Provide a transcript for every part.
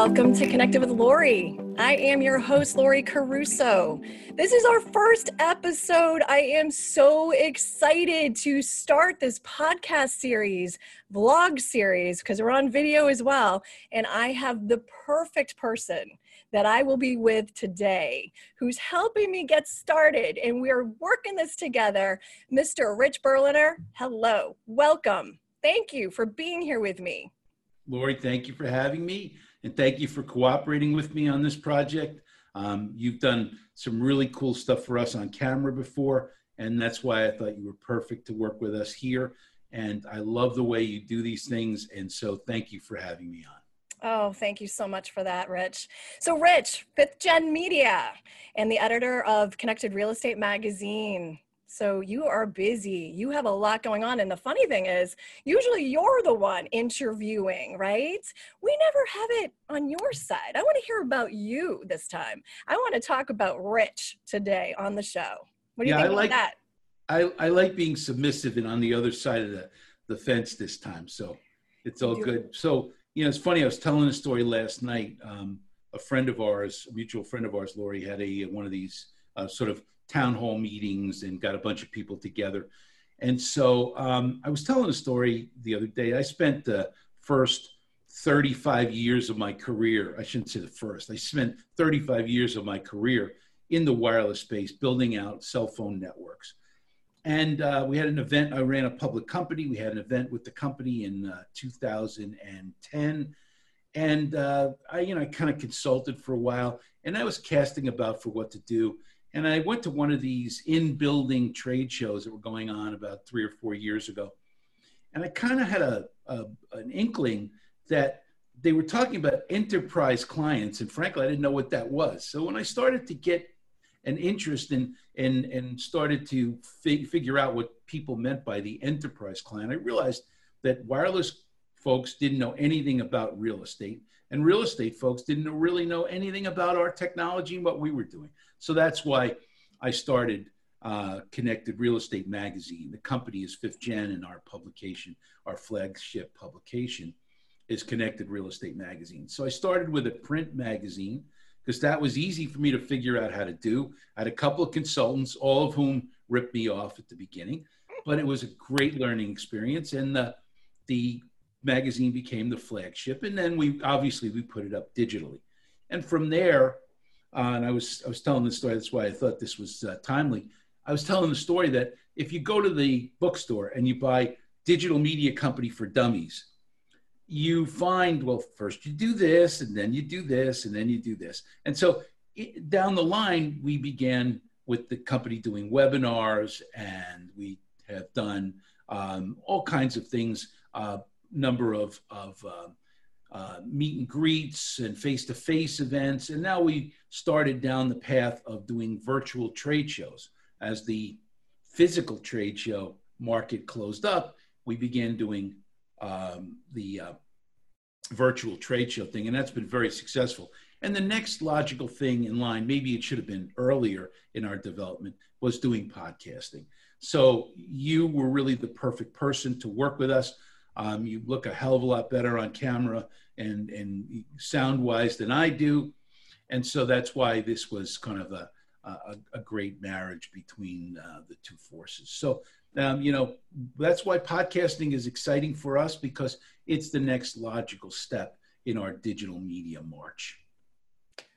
Welcome to Connected with Lori. I am your host, Lori Caruso. This is our first episode. I am so excited to start this podcast series, vlog series, because we're on video as well. And I have the perfect person that I will be with today who's helping me get started. And we're working this together. Mr. Rich Berliner, hello, welcome. Thank you for being here with me. Lori, thank you for having me and thank you for cooperating with me on this project. Um, you've done some really cool stuff for us on camera before, and that's why I thought you were perfect to work with us here. And I love the way you do these things, and so thank you for having me on. Oh, thank you so much for that, Rich. So, Rich, Fifth Gen Media and the editor of Connected Real Estate Magazine. So you are busy. You have a lot going on. And the funny thing is, usually you're the one interviewing, right? We never have it on your side. I want to hear about you this time. I want to talk about Rich today on the show. What do you yeah, think I like, that? I, I like being submissive and on the other side of the, the fence this time. So it's all good. So, you know, it's funny. I was telling a story last night. Um, a friend of ours, a mutual friend of ours, Lori, had a one of these uh, sort of town hall meetings and got a bunch of people together. And so um, I was telling a story the other day. I spent the first 35 years of my career, I shouldn't say the first, I spent 35 years of my career in the wireless space building out cell phone networks. And uh, we had an event, I ran a public company. We had an event with the company in uh, 2010. And uh, I, you know, I kind of consulted for a while and I was casting about for what to do. And I went to one of these in building trade shows that were going on about three or four years ago. And I kind of had a, a, an inkling that they were talking about enterprise clients. And frankly, I didn't know what that was. So when I started to get an interest in and and started to fig, figure out what people meant by the enterprise client, I realized that wireless folks didn't know anything about real estate, and real estate folks didn't really know anything about our technology and what we were doing. So that's why I started uh, Connected Real Estate Magazine. The company is Fifth Gen, and our publication, our flagship publication, is Connected Real Estate Magazine. So I started with a print magazine because that was easy for me to figure out how to do. I had a couple of consultants, all of whom ripped me off at the beginning, but it was a great learning experience. And the, the magazine became the flagship. And then we obviously we put it up digitally. And from there, uh, and I was I was telling this story. That's why I thought this was uh, timely. I was telling the story that if you go to the bookstore and you buy Digital Media Company for Dummies, you find well first you do this and then you do this and then you do this, and so it, down the line we began with the company doing webinars and we have done um, all kinds of things. Uh, number of of uh, meet and greets and face to face events. And now we started down the path of doing virtual trade shows. As the physical trade show market closed up, we began doing um, the uh, virtual trade show thing, and that's been very successful. And the next logical thing in line, maybe it should have been earlier in our development, was doing podcasting. So you were really the perfect person to work with us um, you look a hell of a lot better on camera and, and sound wise than I do. And so that's why this was kind of a, a, a great marriage between uh, the two forces. So, um, you know, that's why podcasting is exciting for us because it's the next logical step in our digital media march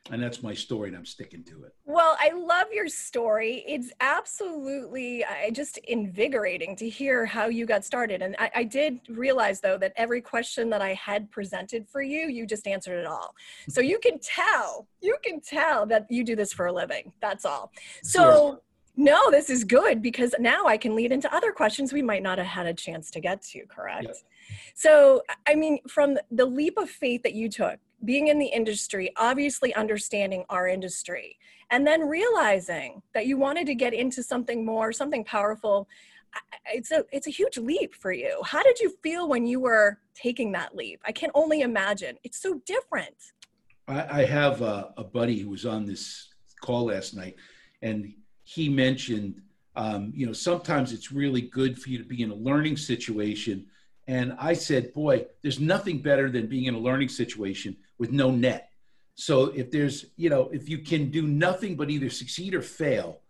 and that's my story and i'm sticking to it. Well i love your story. It's absolutely I, just invigorating to hear how you got started. And I, I, did realize though that every question that i had presented for you you just answered it all. So you can tell you can tell that you do this for a living. That's all. So sure. no this is good because now i can lead into other questions we might not have had a chance to get to correct? Yep. so i mean from the leap of faith that you took being in the industry, obviously understanding our industry, and then realizing that you wanted to get into something more, something powerful. It's a it's a huge leap for you. How did you feel when you were taking that leap? I can only imagine. It's so different. I, I have a, a, buddy who was on this call last night, and he mentioned, um, you know, sometimes it's really good for you to be in a learning situation And I said, boy, there's nothing better than being in a learning situation with no net. So if there's, you know, if you can do nothing but either succeed or fail,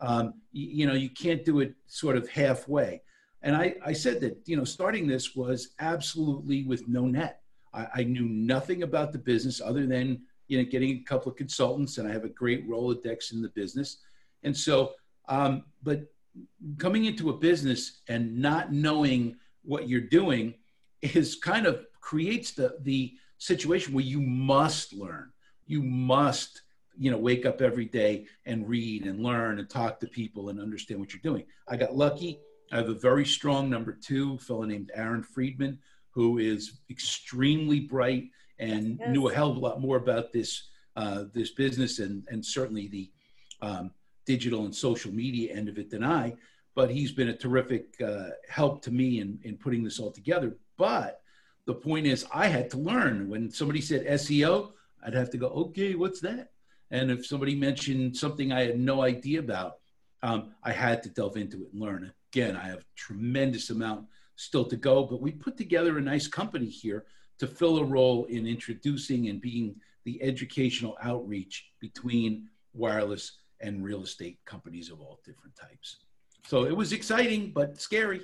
um, you, you, know, you can't do it sort of halfway. And I, I said that, you know, starting this was absolutely with no net. I, I knew nothing about the business other than, you know, getting a couple of consultants and I have a great Rolodex in the business. And so, um, but coming into a business and not knowing what you're doing is kind of creates the, the situation where you must learn. You must you know wake up every day and read and learn and talk to people and understand what you're doing i got lucky i have a very strong number two fellow named aaron friedman who is extremely bright and yes. knew a hell of a lot more about this uh, this business and and certainly the um, digital and social media end of it than i but he's been a terrific uh, help to me in, in putting this all together but the point is i had to learn when somebody said seo i'd have to go okay what's that and if somebody mentioned something I had no idea about, um, I had to delve into it and learn. Again, I have tremendous amount still to go, but we put together a nice company here to fill a role in introducing and being the educational outreach between wireless and real estate companies of all different types. So it was exciting, but scary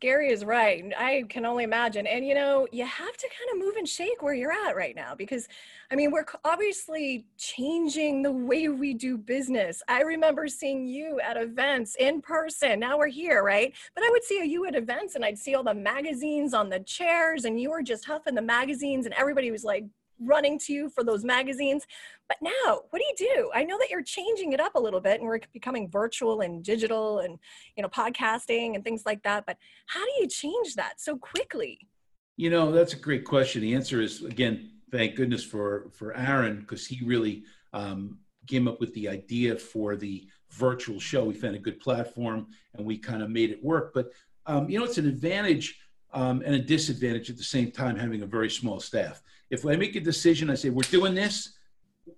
scary is right. I can only imagine. And you know, you have to kind of move and shake where you're at right now because I mean, we're obviously changing the way we do business. I remember seeing you at events in person. Now we're here, right? But I would see you at events and I'd see all the magazines on the chairs and you were just huffing the magazines and everybody was like running to you for those magazines. But now, what do you do? I know that you're changing it up a little bit and we're becoming virtual and digital and, you know, podcasting and things like that. But how do you change that so quickly? You know, that's a great question. The answer is, again, thank goodness for, for Aaron, because he really um, came up with the idea for the virtual show. We found a good platform and we kind of made it work. But, um, you know, it's an advantage um, and a disadvantage at the same time having a very small staff. If I make a decision, I say, we're doing this,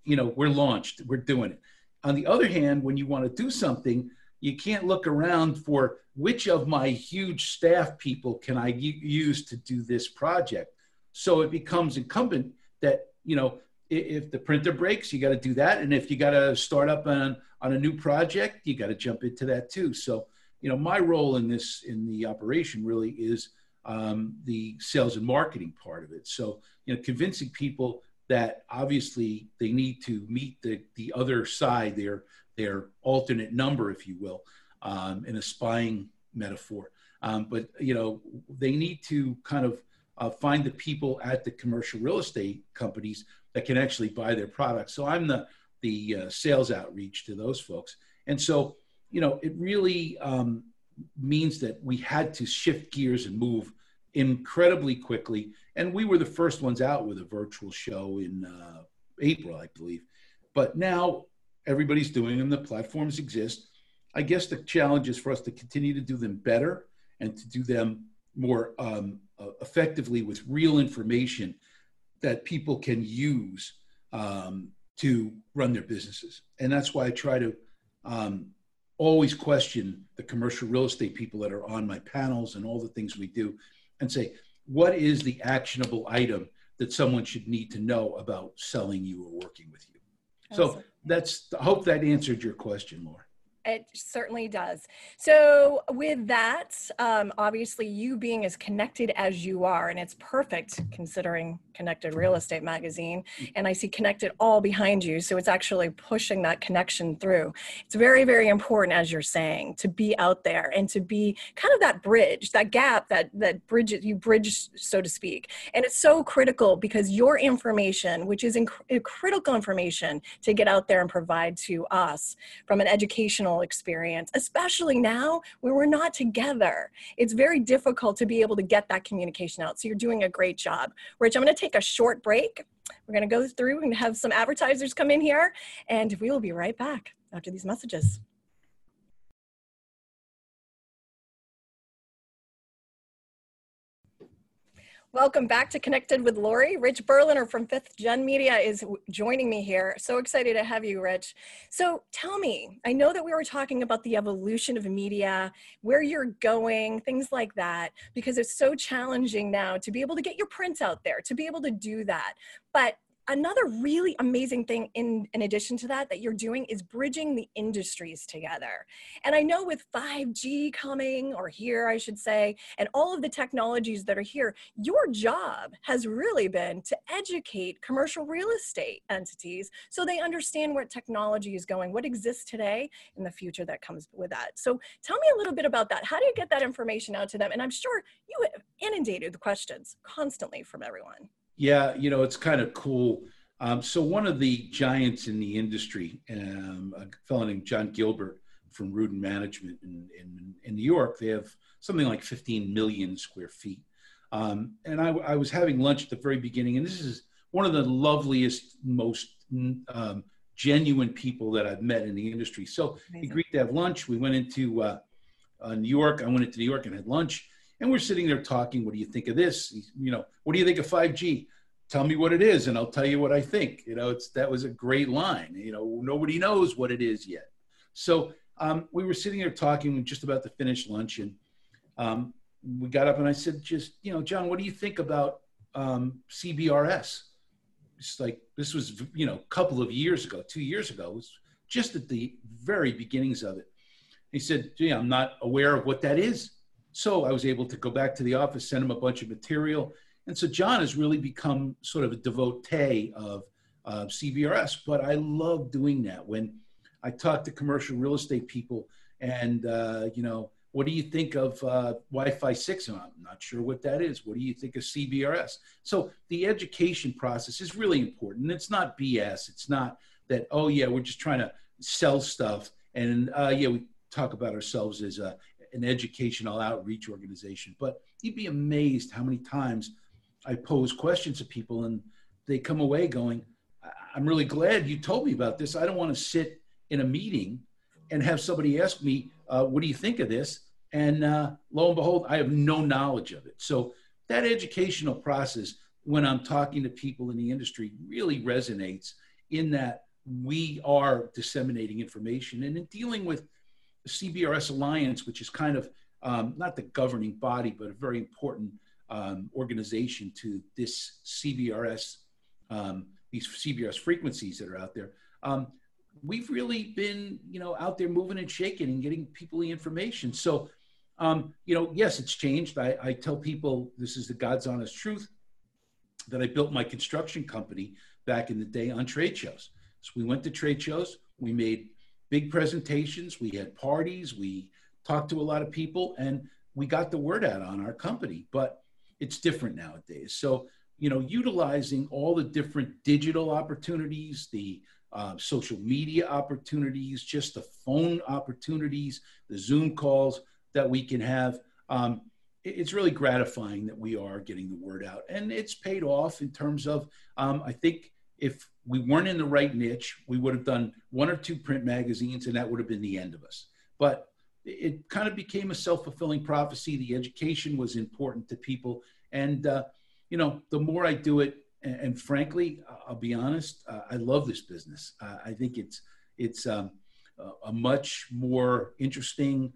you know, we're launched, we're doing it. On the other hand, when you want to do something, you can't look around for which of my huge staff people can I use to do this project. So it becomes incumbent that, you know, if the printer breaks, you got to do that. And if you got to start up on, on a new project, you got to jump into that too. So, you know, my role in this, in the operation really is um, the sales and marketing part of it. So, you know, convincing people that obviously they need to meet the, the other side, their, their alternate number, if you will, um, in a spying metaphor. Um, but, you know, they need to kind of uh, find the people at the commercial real estate companies that can actually buy their products. So I'm the, the uh, sales outreach to those folks. And so, you know, it really, um, means that we had to shift gears and move incredibly quickly. And we were the first ones out with a virtual show in uh, April, I believe. But now everybody's doing them, the platforms exist. I guess the challenge is for us to continue to do them better and to do them more um, uh, effectively with real information that people can use um, to run their businesses. And that's why I try to um, always question the commercial real estate people that are on my panels and all the things we do and say, what is the actionable item that someone should need to know about selling you or working with you? So that's, I hope that answered your question, Laura. It certainly does. So, with that, um, obviously, you being as connected as you are, and it's perfect considering Connected Real Estate Magazine, and I see Connected all behind you. So, it's actually pushing that connection through. It's very, very important, as you're saying, to be out there and to be kind of that bridge, that gap, that, that bridge, you bridge, so to speak. And it's so critical because your information, which is inc- critical information to get out there and provide to us from an educational personal experience, especially now where we're not together. It's very difficult to be able to get that communication out. So you're doing a great job. Rich, I'm going to take a short break. We're going to go through, we're going to have some advertisers come in here, and we will be right back after these messages. Welcome back to Connected with Lori. Rich Berliner from Fifth Gen Media is joining me here. So excited to have you, Rich. So tell me, I know that we were talking about the evolution of media, where you're going, things like that, because it's so challenging now to be able to get your prints out there, to be able to do that. But another really amazing thing in, in addition to that that you're doing is bridging the industries together. And i know with 5g coming or here i should say and all of the technologies that are here your job has really been to educate commercial real estate entities so they understand where technology is going what exists today and the future that comes with that. So tell me a little bit about that. How do you get that information out to them? And i'm sure you have inundated the questions constantly from everyone yeah, you know, it's kind of cool. Um, so one of the giants in the industry, um, a fellow named John Gilbert from Rudin Management in, in, in, New York, they have something like 15 million square feet. Um, and I, I, was having lunch at the very beginning, and this is one of the loveliest, most um, genuine people that I've met in the industry. So Amazing. he agreed to have lunch. We went into uh, uh, New York. I went into New York and had lunch. And we're sitting there talking. What do you think of this? You know, what do you think of 5G? Tell me what it is, and I'll tell you what I think. You know, it's that was a great line. You know, nobody knows what it is yet. So um, we were sitting there talking, just about to finish lunch, and um, we got up and I said, just you know, John, what do you think about um, CBRS? It's like this was you know a couple of years ago, two years ago. It was just at the very beginnings of it. He said, "Gee, I'm not aware of what that is." So I was able to go back to the office, send him a bunch of material. And so John has really become sort of a devotee of uh, CBRS. But I love doing that when I talk to commercial real estate people and, uh, you know, what do you think of uh, Wi-Fi 6? I'm not sure what that is. What do you think of CBRS? So the education process is really important. It's not BS. It's not that, oh, yeah, we're just trying to sell stuff. And, uh, yeah, we talk about ourselves as a, an educational outreach organization. But you'd be amazed how many times I pose questions to people and they come away going, I'm really glad you told me about this. I don't want to sit in a meeting and have somebody ask me, uh, What do you think of this? And uh, lo and behold, I have no knowledge of it. So that educational process, when I'm talking to people in the industry, really resonates in that we are disseminating information and in dealing with CBRS Alliance, which is kind of um, not the governing body, but a very important um, organization to this CBRS, um, these CBRS frequencies that are out there. Um, we've really been, you know, out there moving and shaking and getting people the information. So, um, you know, yes, it's changed. I, I tell people this is the God's honest truth that I built my construction company back in the day on trade shows. So we went to trade shows. We made big presentations. We had parties. We talked to a lot of people, and we got the word out on our company. But it's different nowadays. So you know, utilizing all the different digital opportunities, the uh, social media opportunities, just the phone opportunities, the Zoom calls that we can have. Um, it's really gratifying that we are getting the word out, and it's paid off in terms of. Um, I think if we weren't in the right niche, we would have done one or two print magazines, and that would have been the end of us. But it kind of became a self-fulfilling prophecy. The education was important to people, and uh, you know, the more I do it, and, frankly, I'll be honest, I love this business. I think it's it's um, a much more interesting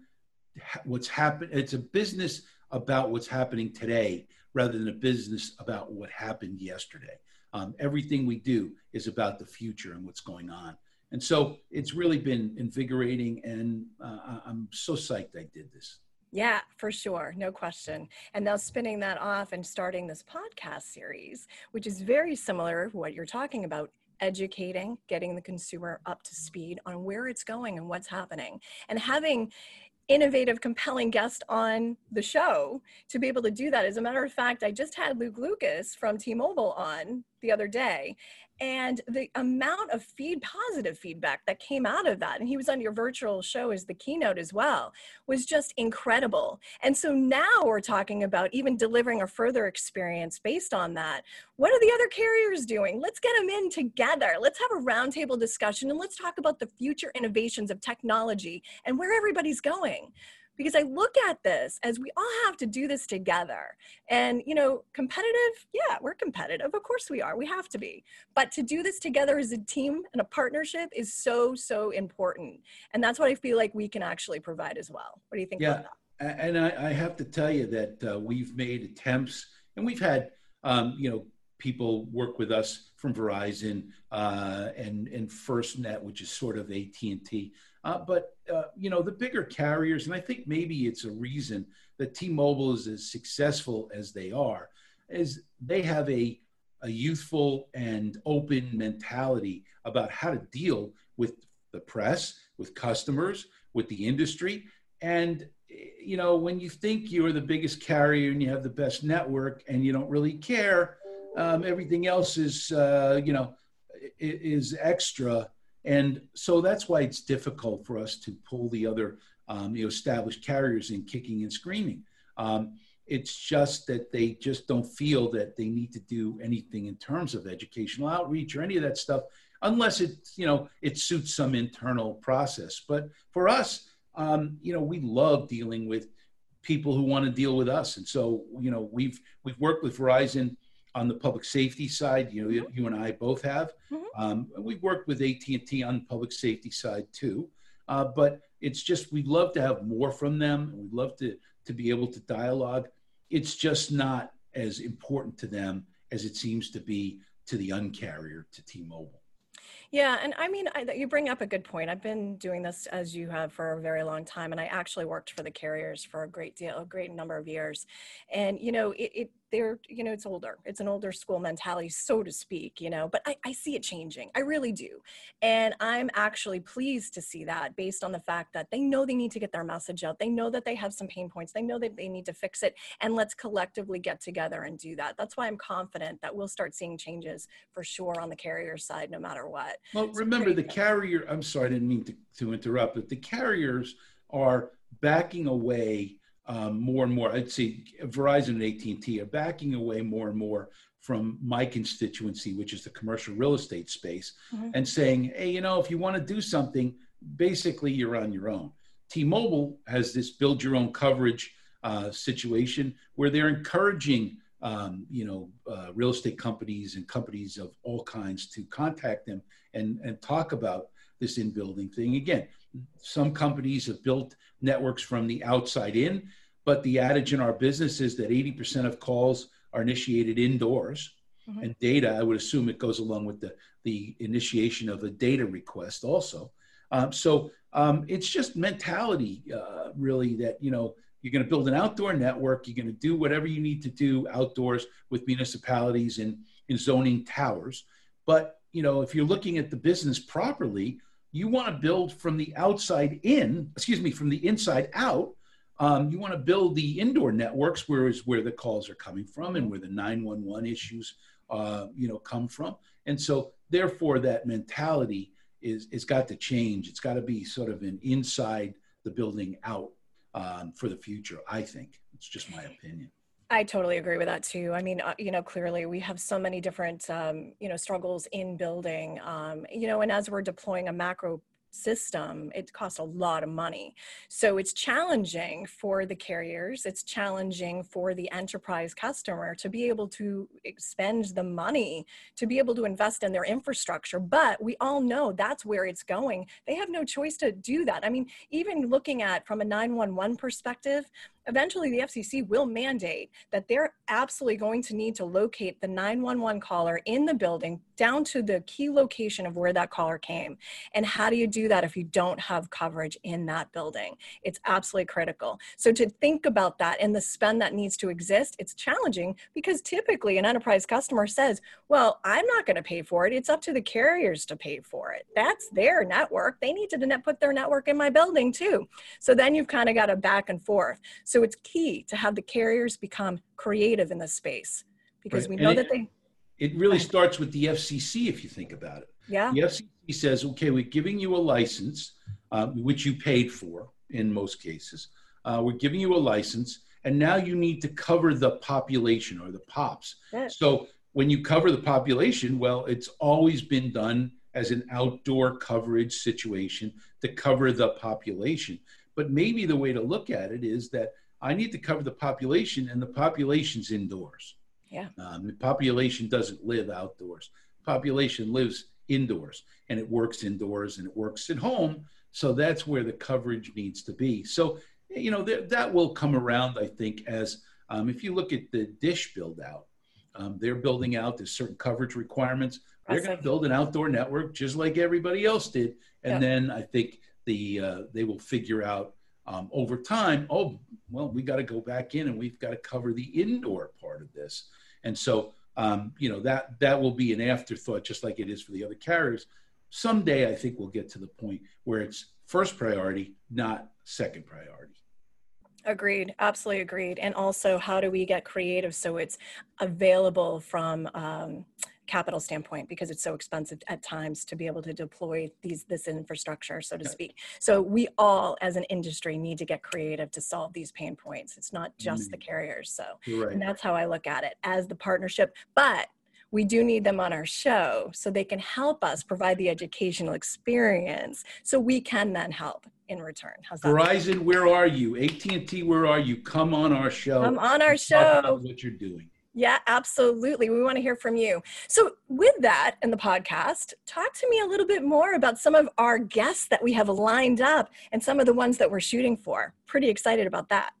what's happened. It's a business about what's happening today rather than a business about what happened yesterday. Um, everything we do is about the future and what's going on. And so it's really been invigorating, and uh, I'm so psyched I did this. Yeah, for sure. No question. And now spinning that off and starting this podcast series, which is very similar to what you're talking about educating, getting the consumer up to speed on where it's going and what's happening, and having innovative, compelling guest on the show to be able to do that. As a matter of fact, I just had Luke Lucas from T Mobile on the other day, and the amount of feed positive feedback that came out of that and he was on your virtual show as the keynote as well was just incredible. And so now we're talking about even delivering a further experience based on that. What are the other carriers doing? Let's get them in together. Let's have a roundtable discussion and let's talk about the future innovations of technology and where everybody's going because I look at this as we all have to do this together. And, you know, competitive, yeah, we're competitive. Of course we are. We have to be. But to do this together as a team and a partnership is so, so important. And that's what I feel like we can actually provide as well. What do you think yeah, And I, I, have to tell you that uh, we've made attempts and we've had, um, you know, people work with us from Verizon uh, and and FirstNet, which is sort of AT and T. Uh, but uh, you know the bigger carriers, and I think maybe it's a reason that T-Mobile is as successful as they are, is they have a a youthful and open mentality about how to deal with the press, with customers, with the industry, and you know when you think you're the biggest carrier and you have the best network and you don't really care um, everything else is, uh, you know, is extra. And so that's why it's difficult for us to pull the other, um, you know, established carriers in kicking and screaming. Um, it's just that they just don't feel that they need to do anything in terms of educational outreach or any of that stuff, unless it, you know, it suits some internal process. But for us, um, you know, we love dealing with people who want to deal with us, and so you know, we've we've worked with Verizon on the public safety side, you know, mm-hmm. you and I both have. Mm-hmm. Um, we've worked with AT&T on the public safety side too. Uh, but it's just, we'd love to have more from them. We'd love to, to be able to dialogue. It's just not as important to them as it seems to be to the uncarrier, to T-Mobile. Yeah, and I mean, I, you bring up a good point. I've been doing this as you have for a very long time, and I actually worked for the carriers for a great deal, a great number of years. And you know, it, it they're you know it's older it's an older school mentality so to speak you know but I, I see it changing i really do. And i'm actually pleased to see that based on the fact that they know they need to get their message out they know that they have some pain points they know that they need to fix it and let's collectively get together and do that. That's why i'm confident that we'll start seeing changes for sure on the carrier side no matter what. Well so remember the carrier i'm sorry i didn't mean to, to interrupt but the carriers are backing away um, more and more. I'd say Verizon and AT&T are backing away more and more from my constituency, which is the commercial real estate space, mm-hmm. and saying, hey, you know, if you want to do something, basically you're on your own. T-Mobile has this build your own coverage uh, situation where they're encouraging, um, you know, uh, real estate companies and companies of all kinds to contact them and, and talk about this in building thing. Again, some companies have built networks from the outside in, but the adage in our business is that 80% of calls are initiated indoors. Mm-hmm. And data, I would assume it goes along with the, the initiation of a data request also. Um, so um, it's just mentality, uh, really, that, you know, you're going to build an outdoor network. You're going to do whatever you need to do outdoors with municipalities and in zoning towers. But, you know, if you're looking at the business properly, you want to build from the outside in, excuse me, from the inside out. Um, you want to build the indoor networks, where is where the calls are coming from and where the 911 issues, uh, you know, come from. And so, therefore, that mentality is it's got to change. It's got to be sort of an inside the building out um, for the future. I think it's just my opinion. I totally agree with that too. I mean, uh, you know, clearly we have so many different, um, you know, struggles in building, um, you know, and as we're deploying a macro system, it costs a lot of money. So it's challenging for the carriers, it's challenging for the enterprise customer to be able to spend the money to be able to invest in their infrastructure. But we all know that's where it's going. They have no choice to do that. I mean, even looking at from a 911 perspective, eventually the FCC will mandate that they're absolutely going to need to locate the 911 caller in the building down to the key location of where that caller came. And how do you do that if you don't have coverage in that building? It's absolutely critical. So to think about that and the spend that needs to exist, it's challenging because typically an enterprise customer says, well, I'm not going to pay for it. It's up to the carriers to pay for it. That's their network. They need to put their network in my building too. So then you've kind of got a back and forth. So so it's key to have the carriers become creative in this space because right. we know and that it, they. It really starts with the FCC if you think about it. Yeah. The FCC says, okay, we're giving you a license, uh, which you paid for in most cases. Uh, we're giving you a license, and now you need to cover the population or the POPs. Yeah. So when you cover the population, well, it's always been done as an outdoor coverage situation to cover the population. But maybe the way to look at it is that I need to cover the population, and the population's indoors. Yeah. Um, the population doesn't live outdoors. Population lives indoors, and it works indoors, and it works at home. So that's where the coverage needs to be. So you know th- that will come around, I think, as um, if you look at the dish build out, um, they're building out. There's certain coverage requirements. They're going to build an outdoor network just like everybody else did, and yeah. then I think the uh, they will figure out um, over time. Oh, well, we got to go back in and we've got to cover the indoor part of this, and so um, you know that that will be an afterthought, just like it is for the other carriers. Someday, I think we'll get to the point where it's first priority, not second priority. Agreed. Absolutely agreed. And also, how do we get creative so it's available from um, capital standpoint because it's so expensive at times to be able to deploy these this infrastructure, so to speak. So we all, as an industry, need to get creative to solve these pain points. It's not just mm. the carriers. So, right. and that's how I look at it as the partnership. But we do need them on our show so they can help us provide the educational experience so we can then help in return. How's that? Verizon, where are you? AT&T, where are you? Come on our show. Come on our show. what you're doing. Yeah, absolutely. We want to hear from you. So, with that in the podcast, talk to me a little bit more about some of our guests that we have lined up and some of the ones that we're shooting for. Pretty excited about that.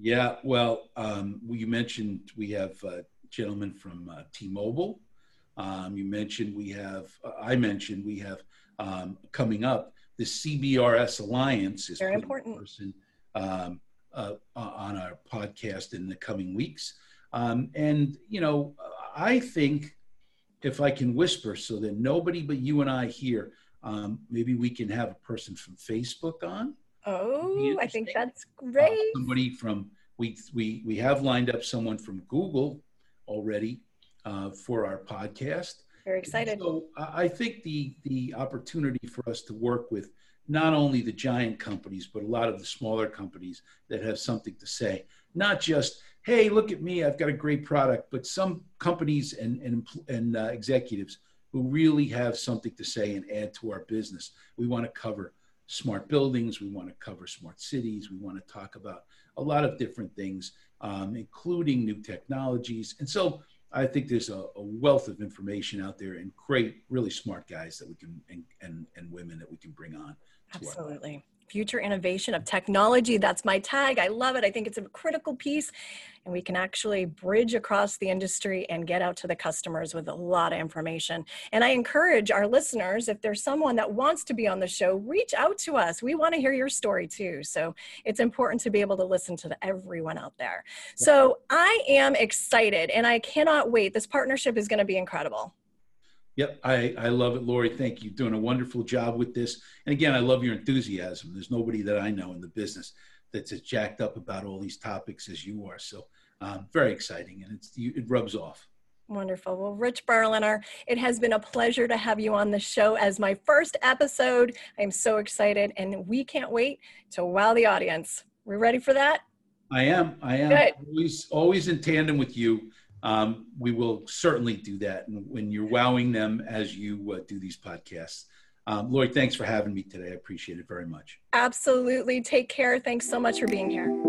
Yeah, well, um, you mentioned we have a gentleman from uh, T-Mobile. Um, you mentioned we have, uh, I mentioned we have um, coming up the CBRS Alliance is very important person um, uh, on our podcast in the coming weeks. Um, and you know, I think if I can whisper so that nobody but you and I hear, um, maybe we can have a person from Facebook on. Oh, I think that's great. Uh, somebody from we we we have lined up someone from Google already uh, for our podcast. Very excited. So I think the the opportunity for us to work with not only the giant companies, but a lot of the smaller companies that have something to say. Not just, hey, look at me, I've got a great product, but some companies and and, and uh, executives who really have something to say and add to our business. We want to cover smart buildings, we want to cover smart cities, we want to talk about a lot of different things, um, including new technologies, and so I think there's a, a, wealth of information out there and great, really smart guys that we can and, and, and women that we can bring on. Absolutely future innovation of technology. That's my tag. I love it. I think it's a critical piece, and we can actually bridge across the industry and get out to the customers with a lot of information. And I encourage our listeners, if there's someone that wants to be on the show, reach out to us. We want to hear your story too. So it's important to be able to listen to everyone out there. So I am excited and I cannot wait. This partnership is going to be incredible. Yep, I, I love it, Lori. Thank you. Doing a wonderful job with this. And again, I love your enthusiasm. There's nobody that I know in the business that's as jacked up about all these topics as you are. So um, very exciting, and it's it rubs off. Wonderful. Well, Rich Berliner, it has been a pleasure to have you on the show as my first episode. I'm so excited, and we can't wait to wow the audience. We're ready for that? I am. I am. Good. Always, always in tandem with you um, we will certainly do that when you're wowing them as you uh, do these podcasts. Um, Lori, thanks for having me today. I appreciate it very much. Absolutely. Take care. Thanks so much for being here.